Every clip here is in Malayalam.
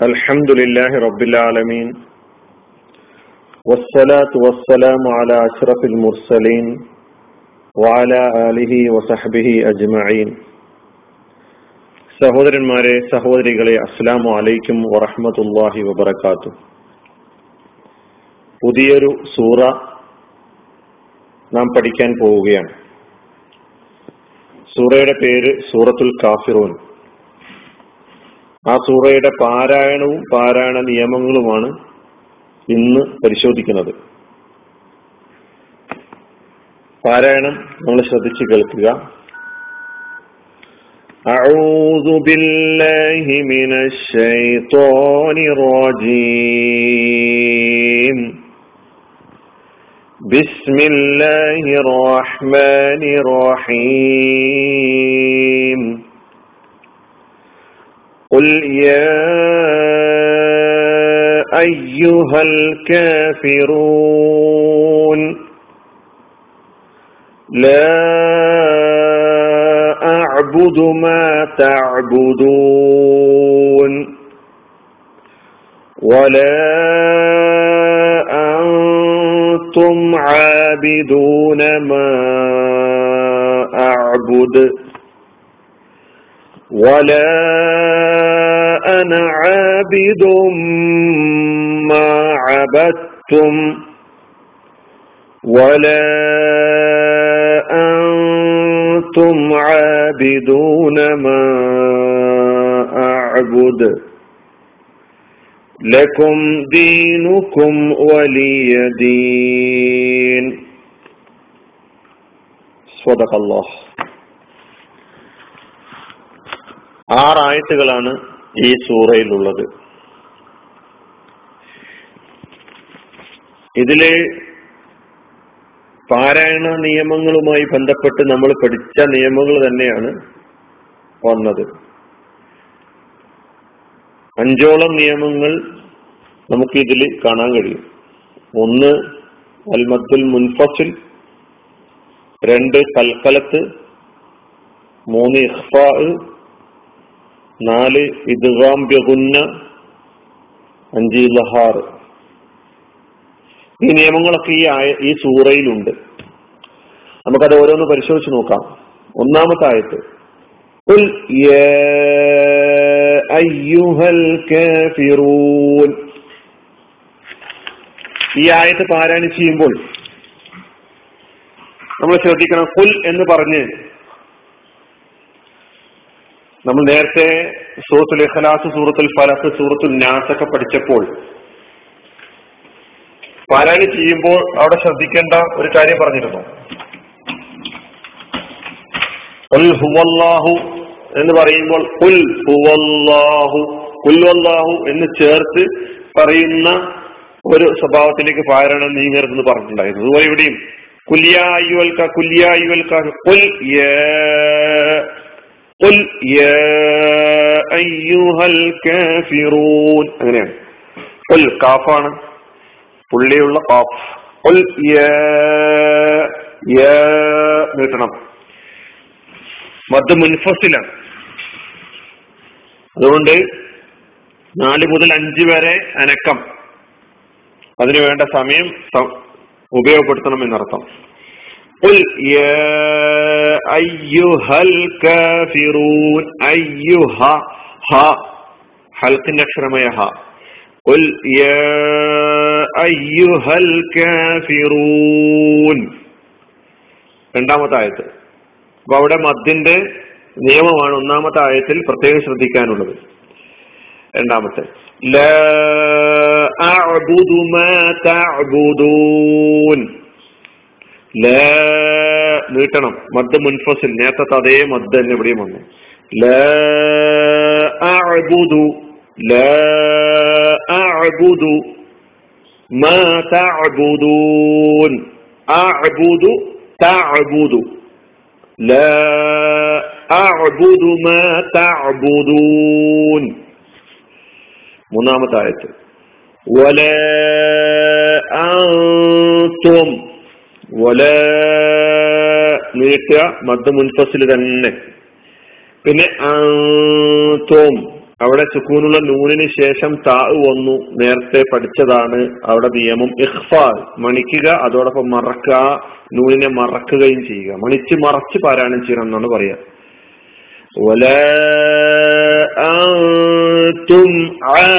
الحمد لله رب العالمين والصلاة والسلام على أشرف المرسلين وعلى آله وصحبه أجمعين സഹോദരന്മാരെ സഹോദരികളെ അസ്സാമു അലൈക്കും വറഹമത്തല്ലാഹി വബർക്കാത്തു പുതിയൊരു സൂറ നാം പഠിക്കാൻ പോവുകയാണ് സൂറയുടെ പേര് സൂറത്തുൽ കാഫിറൂൻ ആ സൂറയുടെ പാരായണവും പാരായണ നിയമങ്ങളുമാണ് ഇന്ന് പരിശോധിക്കുന്നത് പാരായണം നമ്മൾ ശ്രദ്ധിച്ചു കേൾക്കുക أعوذ بالله من الشيطان الرجيم بسم الله الرحمن الرحيم قل يا أيها الكافرون لا أعبد ما تعبدون ولا أنتم عابدون ما أعبد ولا أنا عابد ما عبدتم ولا أنتم عابدون ما أعبد لكم دينكم ولي دين صدق الله ആറായത്തുകളാണ് ഈ സൂറയിലുള്ളത്. ഇതിൽ പാരായണ നിയമങ്ങളുമായി ബന്ധപ്പെട്ട് നമ്മൾ പഠിച്ച നിയമങ്ങൾ തന്നെയാണ് വന്നത്. അഞ്ചോളം നിയമങ്ങൾ നമുക്ക് ഇതിൽ കാണാൻ കഴിയും. ഒന്ന് അൽമത്തുൽ മുൻഫസിൽ. രണ്ട് കൽക്കലത്ത് മൂന്ന് ഇഖ്ഫാ നാല് ഇദ്ഗാം ബഹുന്ന അഞ്ച് ലഹാർ ഈ നിയമങ്ങളൊക്കെ ഈ ആയ ഈ സൂറയിലുണ്ട് നമുക്കത് ഓരോന്ന് പരിശോധിച്ച് നോക്കാം ഒന്നാമത്തെ ആയത്ത് قل يا أيها الكافرون ഈ ആയത്ത് പാരായണം ചെയ്യുമ്പോൾ നമ്മൾ ശ്രദ്ധിക്കണം കുൽ എന്ന് പറഞ്ഞ് നമ്മൾ നേരത്തെ സൂറത്തുൽ ഇഖ്ലാസ് സൂറത്തുൽ ഫലസ് സൂറത്തുൽ നാസൊക്കെ പഠിച്ചപ്പോൾ പാരായണം ചെയ്യുമ്പോൾ അവിടെ ശ്രദ്ധിക്കേണ്ട ഒരു കാര്യം പറഞ്ഞിരുന്നു. എന്ന് പറയുമ്പോൾ ഉൽ ഹുവല്ലാഹു കുൽവല്ലാഹു എന്ന് ചേർത്ത് പറയുന്ന ഒരു സ്വഭാവത്തിലേക്ക് പാരായണം നീങ്ങരുതെന്ന് പറഞ്ഞിട്ടുണ്ടായിരുന്നു. അതുപോലെ ഇവിടെയും കുല്യായുവൽക്ക കുല്യായുവൽക്ക കുൽ قل يا أيها الكافرون അങ്ങനെയാണ് قل കാഫാണ് പുള്ളിയുള്ള കാഫ് قل يا يا നീട്ടണം മദ് മുൻഫസിലാണ് അതുകൊണ്ട് നാല് മുതൽ അഞ്ച് വരെ അനക്കം അതിനു വേണ്ട സമയം ഉപയോഗപ്പെടുത്തണം എന്നർത്ഥം قل يا أيها الكافرون أيها ها حلق അക്ഷരമായ ഹ قل يا أيها الكافرون രണ്ടാമത്തെ ആയത്ത് അപ്പൊ അവിടെ മദ്യന്റെ നിയമമാണ് ഒന്നാമത്തെ ആയത്തിൽ പ്രത്യേകം ശ്രദ്ധിക്കാനുള്ളത് രണ്ടാമത്തെ لا أعبد ما تعبدون നീട്ടണം മദ് മുൻഫസിൽ നേരത്തെ അതേ മദ് തന്നെ ഇവിടെയും വന്നു ലഅബുദു ലഅബുദു മാ തഅബുദൂൻ അഅബുദു തഅബുദു لا أعبد ما تعبدون മൂന്നാമത്തെ ആയത്ത് ولا أنتم ഒല നീട്ടുക മദ് മുൻഫസിൽ തന്നെ. പിന്നെ തോം. അവിടെ സുക്കൂനുള്ള നൂനിന് ശേഷം താ വന്നു. നേരത്തെ പഠിച്ചതാണ് അവിടെ നിയമം. ഇഹ്ഫാൽ മണിക്കുക അതോടൊപ്പം മറക്കുക നൂനിനെ മറക്കുകയും ചെയ്യുക. മണിച്ച് മറച്ച് പാരായണം ചെയ്യണം എന്നാണ് പറയാ. ഒല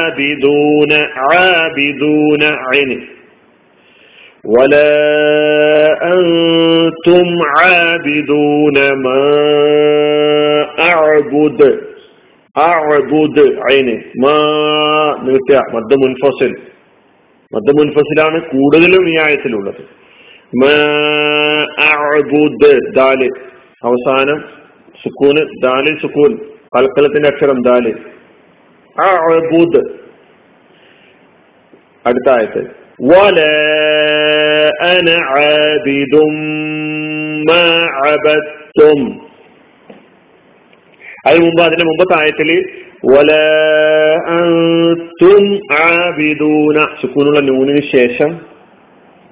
ആബിദൂന ആബിദൂന അയന് ولا أنتم عابدون ما أعبد അഅബുദ് ഐന് മാ നീട്ടുക മദ്ദ മുൻഫസിൽ മദ്ദ മുൻഫസിലാണ് കൂടുതലും ഈ ആയത്തിലുള്ളത് അഅബുദ് ദാല് അവസാനം സുക്കൂന് ദാലിൽ സുക്കൂൻ കൽക്കലത്തിന്റെ അക്ഷരം ദാല് അഅബുദ് അടുത്ത ആയത്ത് ولا أنا عابد ما عبدتم അതിന് മുമ്പ് അതിന്റെ മുമ്പത്തെ ആയത്തില് ആബിദൂന സുക്കൂനുള്ള നൂനിന് ശേഷം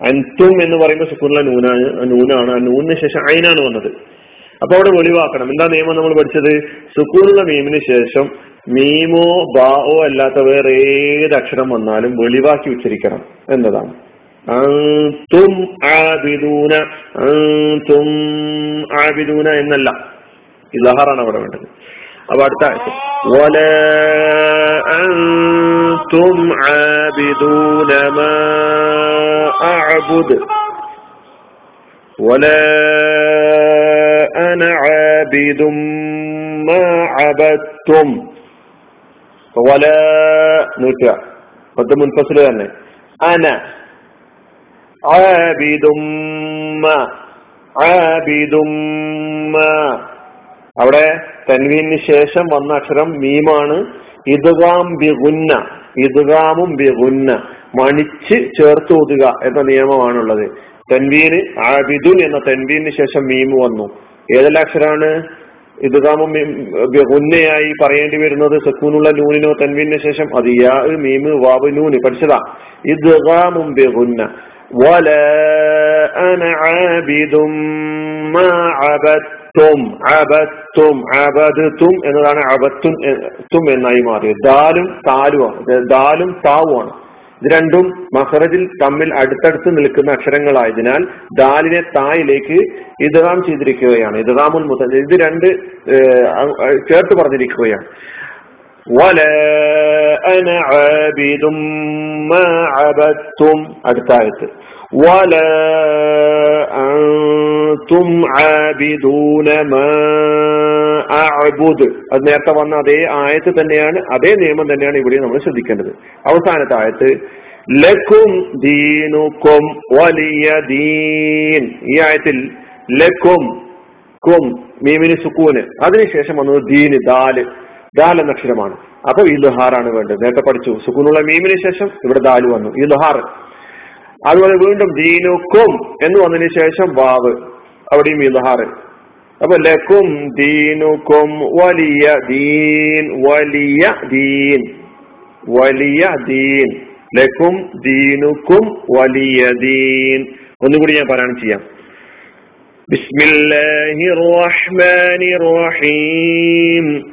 അൻതും എന്ന് പറയുന്ന സുക്കൂനുള്ള നൂനാണ് നൂനാണ് ആ നൂനിന് ശേഷം അയിനാണ് വന്നത് അപ്പൊ അവിടെ വെളിവാക്കണം എന്താ നിയമം നമ്മൾ പഠിച്ചത് സുക്കൂനുള്ള മീമിന് ശേഷം മീമോ ബാവോ അല്ലാത്ത വേറെ ഏത് അക്ഷരം വന്നാലും വെളിവാക്കി ഉച്ചരിക്കണം എന്നതാണ്. ആബിദൂന ആബിദൂന എന്നല്ല. ഇലഹറാണ് അവിടെ വേണ്ടത്. അപ്പൊ അടുത്ത വല അന്തും ആബിദൂന മാ അഅബുദ്. വല അന ആബിദും മാ അബദ്തും വല തന്നെ. അന അവിടെ തൻവീന് ശേഷം വന്ന അക്ഷരം മീമാണ്. ഇതുകാം ബിഗുന്ന ഇതുകാമും ബിഗുന്ന. മണിച്ച് ചേർത്ത് ഓതുക എന്ന നിയമമാണുള്ളത്. തൻവീന് ആബിദുൻ എന്ന തൻവീന് ശേഷം മീമ് വന്നു. ഏതെല്ലാം അക്ഷരാണ്? ഇതുകാമും ഗുന്നയായി പറയേണ്ടി വരുന്നത് സക്കൂനുള്ള നൂനിനോ തൻവീനു ശേഷം അത് യാ മീമ് വാബ് നൂന് പഠിച്ചതാ ഇദ്ഗാമും ബിഗുന്ന ولا أنا عابد ما عبدتم عبدتم عبدتم എന്നതാണ് അബത്തും തും എന്നായി മാറിയത് ദാലും താലുമാണ് ദാലും താവുമാണ് ഇത് രണ്ടും മഹറജിൽ തമ്മിൽ അടുത്തടുത്ത് നിൽക്കുന്ന അക്ഷരങ്ങളായതിനാൽ ദാലിനെ തായിലേക്ക് ഇതറാം ചെയ്തിരിക്കുകയാണ് ഇതറാമുൽ മുത ഇത് രണ്ട് ചേർത്ത് പറഞ്ഞിരിക്കുകയാണ്. വല അന ആബിദും മാ അബത്തും അടുത്തായത്ത് വല അൻതും മാ അത് നേരത്തെ വന്ന അതേ ആയത്ത് തന്നെയാണ് അതേ നിയമം തന്നെയാണ് ഇവിടെ നമ്മൾ ശ്രദ്ധിക്കേണ്ടത്. അവസാനത്തെ ആയത്ത് ലക്കും ദീനുക്കും വലിയ ദീൻ. ഈ ആയത്തിൽ ലക്കും കും മീമിന് സുക്കൂന്. അതിനുശേഷം വന്നത് ദീന് ദാൽ. ദാല എന്ന അക്ഷരമാണ്. അപ്പൊ ഇലുഹാറാണ് വേണ്ടത്. നേരത്തെ പഠിച്ചു. സുക്കൂനുള്ള മീമിന് ശേഷം ഇവിടെ ദാലു വന്നു. ഇലുഹാർ അതുപോലെ വീണ്ടും ദീനുക്കും എന്ന് വന്നതിന് ശേഷം വാവ്. അവിടെയും ഇലുഹാർ അപ്പൊ ലക്കും ദീനുക്കും വലിയ ദീൻ വലിയ ദീൻ വലിയ ദീൻ. ലക്കും ദീനുക്കും വലിയ ദീൻ. ഒന്നുകൂടി ഞാൻ പാരായണം ചെയ്യാം. ബിസ്മില്ലാഹിർ റഹ്മാനിർ റഹീം.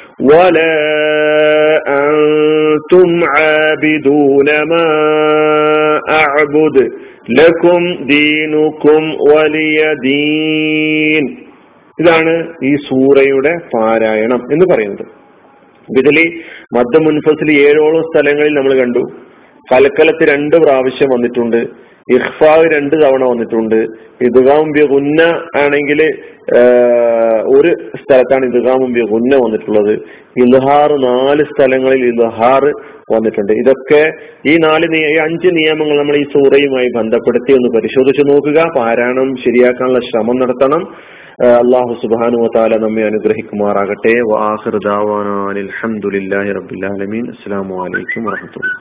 ولا أنتم عابدون ما أعبد ലക്കും ദീനുക്കും വലിയ ദീൻ ഇതാണ് ഈ സൂറയുടെ പാരായണം എന്ന് പറയുന്നത് ഇതില് മദ്ദ മുൻഫസിൽ ഏഴോളം സ്ഥലങ്ങളിൽ നമ്മൾ കണ്ടു കലക്കലത്ത് രണ്ട് പ്രാവശ്യം വന്നിട്ടുണ്ട് ഇഹ്ഫാവ് രണ്ട് തവണ വന്നിട്ടുണ്ട്. ഇതുകാം ബിഗുന്ന ആണെങ്കിൽ ഒരു സ്ഥലത്താണ് ഇദ്ഗാമും ബിഗുന്ന വന്നിട്ടുള്ളത്. ഇൽഹാർ നാല് സ്ഥലങ്ങളിൽ ഇൽഹാർ വന്നിട്ടുണ്ട്. ഇതൊക്കെ ഈ നാല് ഈ അഞ്ച് നിയമങ്ങൾ നമ്മൾ ഈ സൂറയുമായി ബന്ധപ്പെടുത്തി ഒന്ന് പരിശോധിച്ചു നോക്കുക. പാരായണം ശരിയാക്കാനുള്ള ശ്രമം നടത്തണം. അള്ളാഹു സുബാനു താല നമ്മെ അനുഗ്രഹിക്കുമാറാകട്ടെ. അസ്സാം വലൈക്കും വാഹമത്തുള്ള